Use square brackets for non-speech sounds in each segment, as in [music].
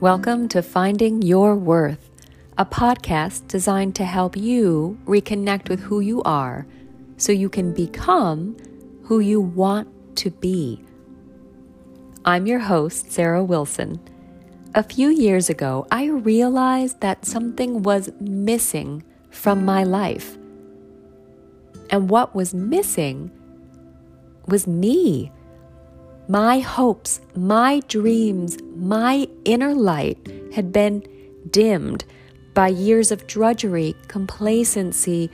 Welcome to Finding Your Worth, a podcast designed to help you reconnect with who you are so you can become who you want to be. I'm your host, Sarah Wilson. A few years ago, I realized that something was missing from my life. And what was missing was me my hopes, my dreams, my inner light had been dimmed by years of drudgery, complacency,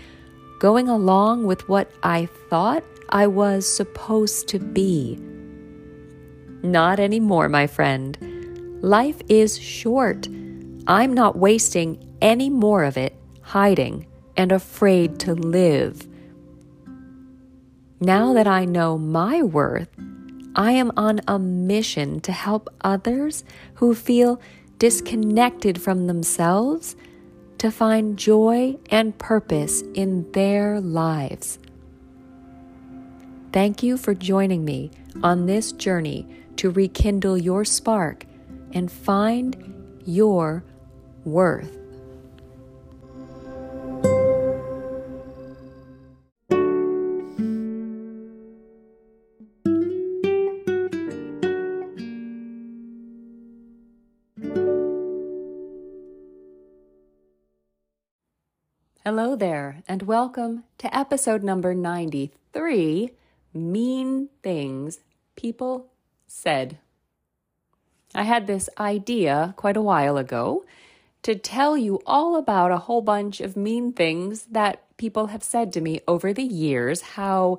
going along with what I thought I was supposed to be. Not anymore, my friend. Life is short. I'm not wasting any more of it hiding and afraid to live. Now that I know my worth, I am on a mission to help others who feel disconnected from themselves to find joy and purpose in their lives. Thank you for joining me on this journey to rekindle your spark and find your worth. Hello there, and welcome to episode number 93 Mean Things People Said. I had this idea quite a while ago to tell you all about a whole bunch of mean things that people have said to me over the years, how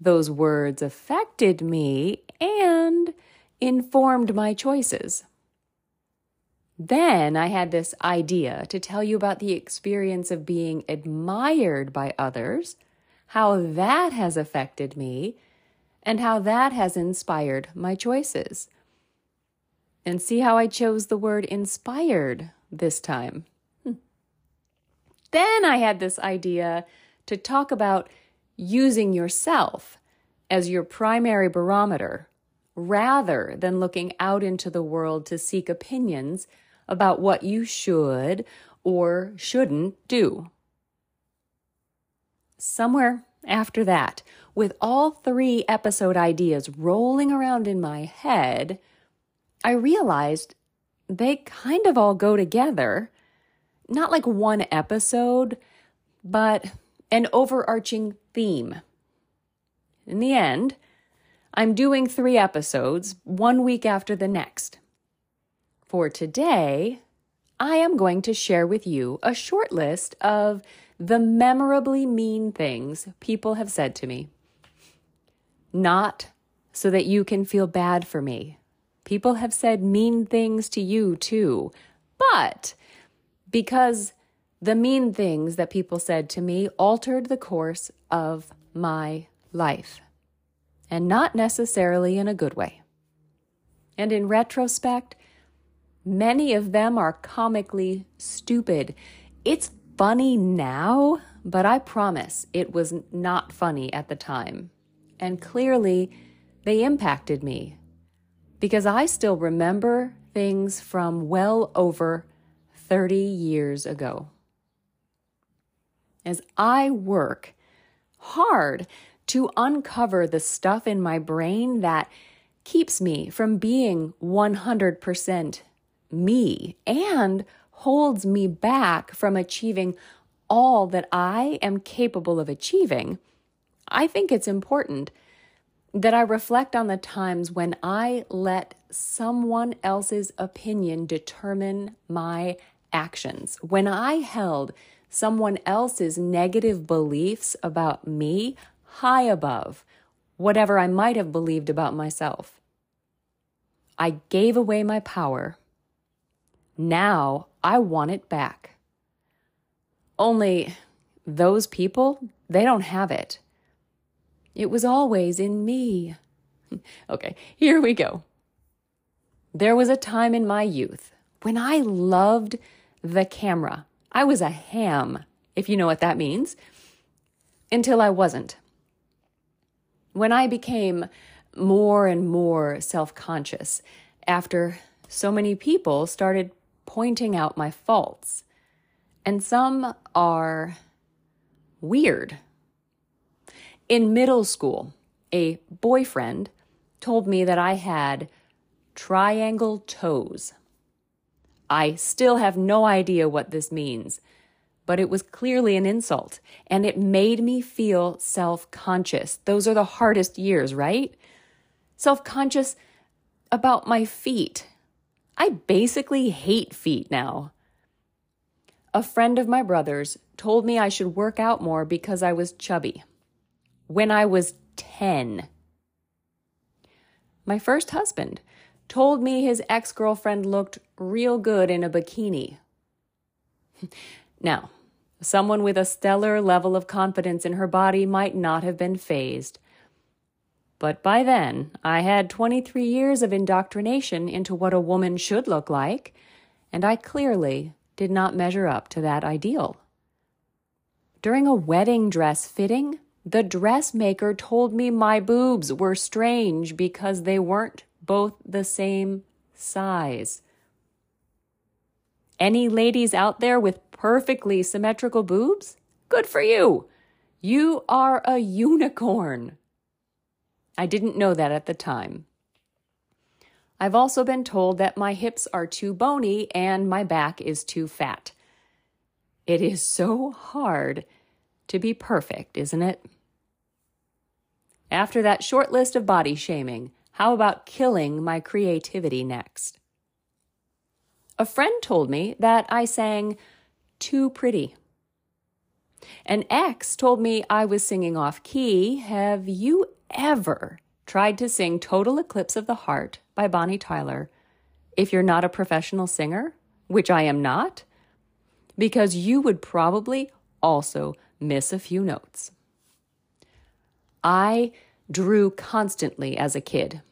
those words affected me and informed my choices. Then I had this idea to tell you about the experience of being admired by others, how that has affected me, and how that has inspired my choices. And see how I chose the word inspired this time. Hmm. Then I had this idea to talk about using yourself as your primary barometer rather than looking out into the world to seek opinions about what you should or shouldn't do. Somewhere after that, with all three episode ideas rolling around in my head, I realized they kind of all go together. Not like one episode, but an overarching theme. In the end, I'm doing three episodes, one week after the next. For today, I am going to share with you a short list of the memorably mean things people have said to me. Not so that you can feel bad for me. People have said mean things to you too, but because the mean things that people said to me altered the course of my life, and not necessarily in a good way. And in retrospect, Many of them are comically stupid. It's funny now, but I promise it was not funny at the time. And clearly, they impacted me because I still remember things from well over 30 years ago. As I work hard to uncover the stuff in my brain that keeps me from being 100% me and holds me back from achieving all that I am capable of achieving, I think it's important that I reflect on the times when I let someone else's opinion determine my actions. When I held someone else's negative beliefs about me high above whatever I might have believed about myself. I gave away my power now I want it back. Only those people, they don't have it. It was always in me. [laughs] okay, here we go. There was a time in my youth when I loved the camera. I was a ham, if you know what that means, until I wasn't. When I became more and more self conscious after so many people started pointing out my faults. And some are weird. In middle school, a boyfriend told me that I had triangle toes. I still have no idea what this means, but it was clearly an insult and it made me feel self conscious. Those are the hardest years, right? Self conscious about my feet. I basically hate feet now. A friend of my brother's told me I should work out more because I was chubby. When I was 10. My first husband told me his ex girlfriend looked real good in a bikini. [laughs] now, someone with a stellar level of confidence in her body might not have been fazed. But by then, I had 23 years of indoctrination into what a woman should look like, and I clearly did not measure up to that ideal. During a wedding dress fitting, the dressmaker told me my boobs were strange because they weren't both the same size. Any ladies out there with perfectly symmetrical boobs? Good for you. You are a unicorn. I didn't know that at the time. I've also been told that my hips are too bony and my back is too fat. It is so hard to be perfect, isn't it? After that short list of body shaming, how about killing my creativity next? A friend told me that I sang too pretty. An ex told me I was singing off key. Have you ever tried to sing Total Eclipse of the Heart by Bonnie Tyler if you're not a professional singer, which I am not? Because you would probably also miss a few notes. I drew constantly as a kid.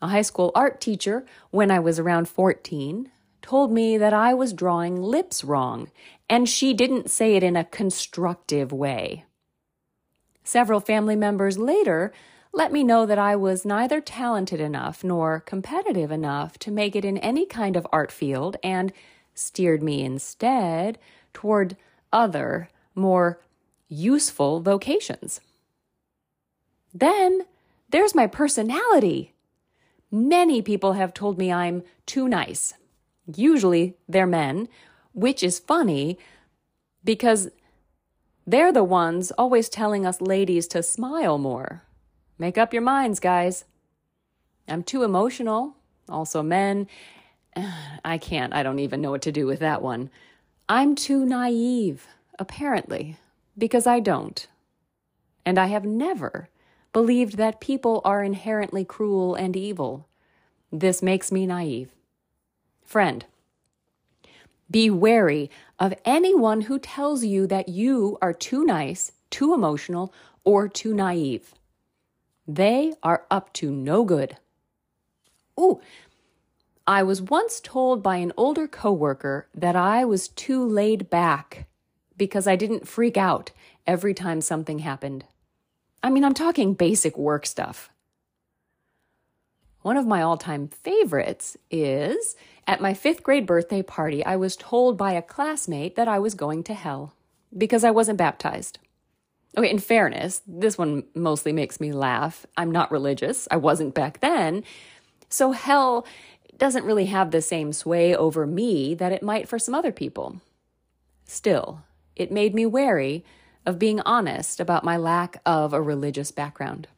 A high school art teacher, when I was around 14, told me that I was drawing lips wrong, and she didn't say it in a constructive way. Several family members later let me know that I was neither talented enough nor competitive enough to make it in any kind of art field and steered me instead toward other, more useful vocations. Then there's my personality. Many people have told me I'm too nice. Usually they're men, which is funny because they're the ones always telling us ladies to smile more. Make up your minds, guys. I'm too emotional. Also, men. [sighs] I can't. I don't even know what to do with that one. I'm too naive, apparently, because I don't. And I have never believed that people are inherently cruel and evil. This makes me naive. Friend, be wary of anyone who tells you that you are too nice, too emotional, or too naive. They are up to no good. Ooh, I was once told by an older coworker that I was too laid back because I didn't freak out every time something happened. I mean, I'm talking basic work stuff. One of my all time favorites is at my fifth grade birthday party, I was told by a classmate that I was going to hell because I wasn't baptized. Okay, in fairness, this one mostly makes me laugh. I'm not religious, I wasn't back then. So hell doesn't really have the same sway over me that it might for some other people. Still, it made me wary of being honest about my lack of a religious background.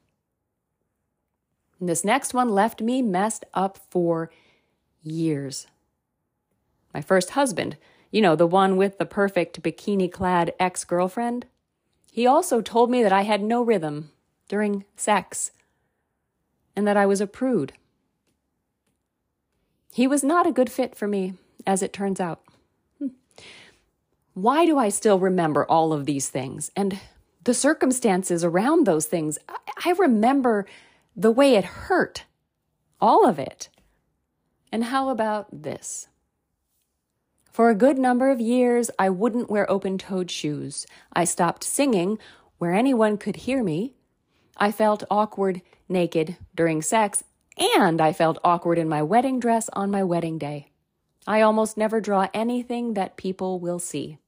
This next one left me messed up for years. My first husband, you know, the one with the perfect bikini clad ex girlfriend, he also told me that I had no rhythm during sex and that I was a prude. He was not a good fit for me, as it turns out. Hmm. Why do I still remember all of these things and the circumstances around those things? I remember the way it hurt, all of it. And how about this? For a good number of years, I wouldn't wear open toed shoes. I stopped singing where anyone could hear me. I felt awkward naked during sex, And I felt awkward in my wedding dress on my wedding day. I almost never draw anything that people will see.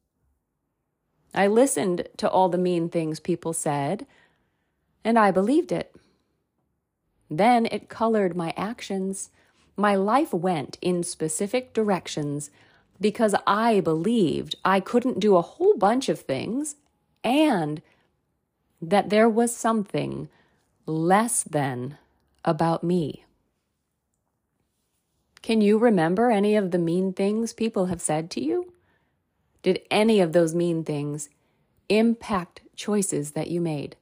I listened to all the mean things people said, and I believed it. Then it colored my actions. My life went in specific directions because I believed I couldn't do a whole bunch of things and that there was something less than about me. Can you remember any of the mean things people have said to you? Did any of those mean things impact choices that you made?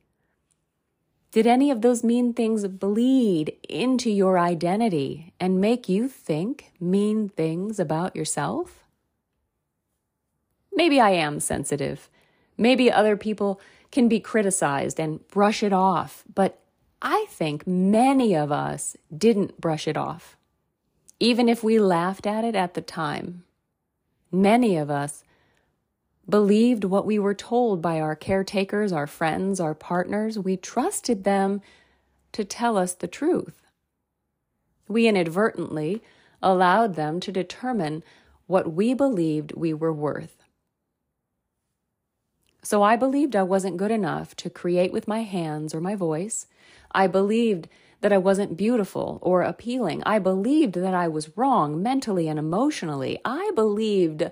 Did any of those mean things bleed into your identity and make you think mean things about yourself? Maybe I am sensitive. Maybe other people can be criticized and brush it off, but I think many of us didn't brush it off. Even if we laughed at it at the time, many of us believed what we were told by our caretakers, our friends, our partners. We trusted them to tell us the truth. We inadvertently allowed them to determine what we believed we were worth. So I believed I wasn't good enough to create with my hands or my voice. I believed that I wasn't beautiful or appealing. I believed that I was wrong mentally and emotionally. I believed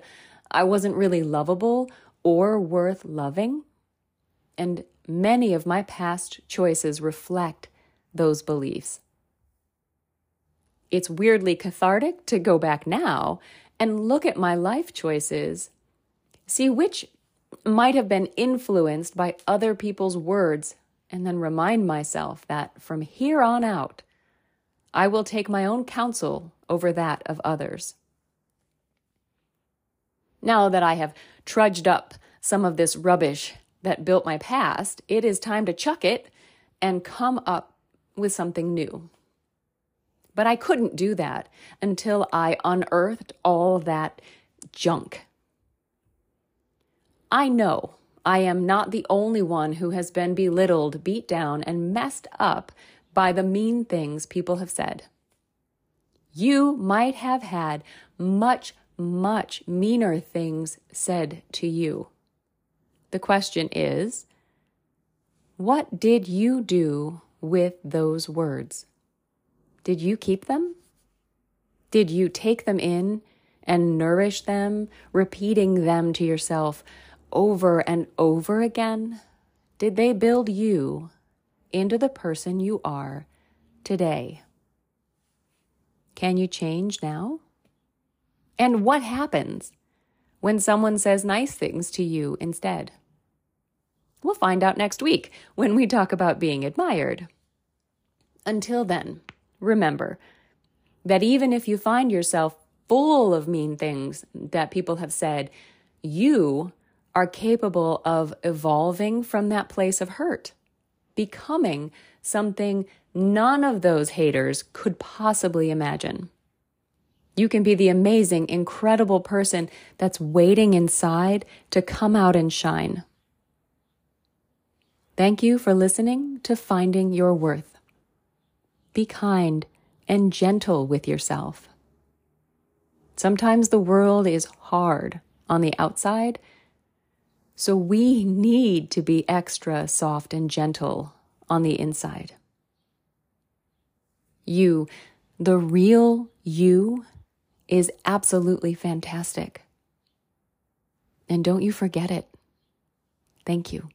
I wasn't really lovable or worth loving. And many of my past choices reflect those beliefs. It's weirdly cathartic to go back now and look at my life choices, see which might have been influenced by other people's words, and then remind myself that from here on out, I will take my own counsel over that of others. Now that I have trudged up some of this rubbish that built my past, it is time to chuck it and come up with something new. But I couldn't do that until I unearthed all that junk I know I am not the only one who has been belittled, beat down, and messed up by the mean things people have said. You might have had much, much meaner things said to you. The question is, what did you do with those words? Did you keep them? Did you take them in and nourish them, repeating them to yourself over and over again? Did they build you into the person you are today? Can you change now? And what happens when someone says nice things to you instead? We'll find out next week when we talk about being admired. Until then, remember that even if you find yourself full of mean things that people have said, you are capable of evolving from that place of hurt, becoming something none of those haters could possibly imagine. You can be the amazing, incredible person that's waiting inside to come out and shine. Thank you for listening to Finding Your Worth. Be kind and gentle with yourself. Sometimes the world is hard on the outside so we need to be extra soft and gentle on the inside. You, the real you, is absolutely fantastic. And don't you forget it. Thank you.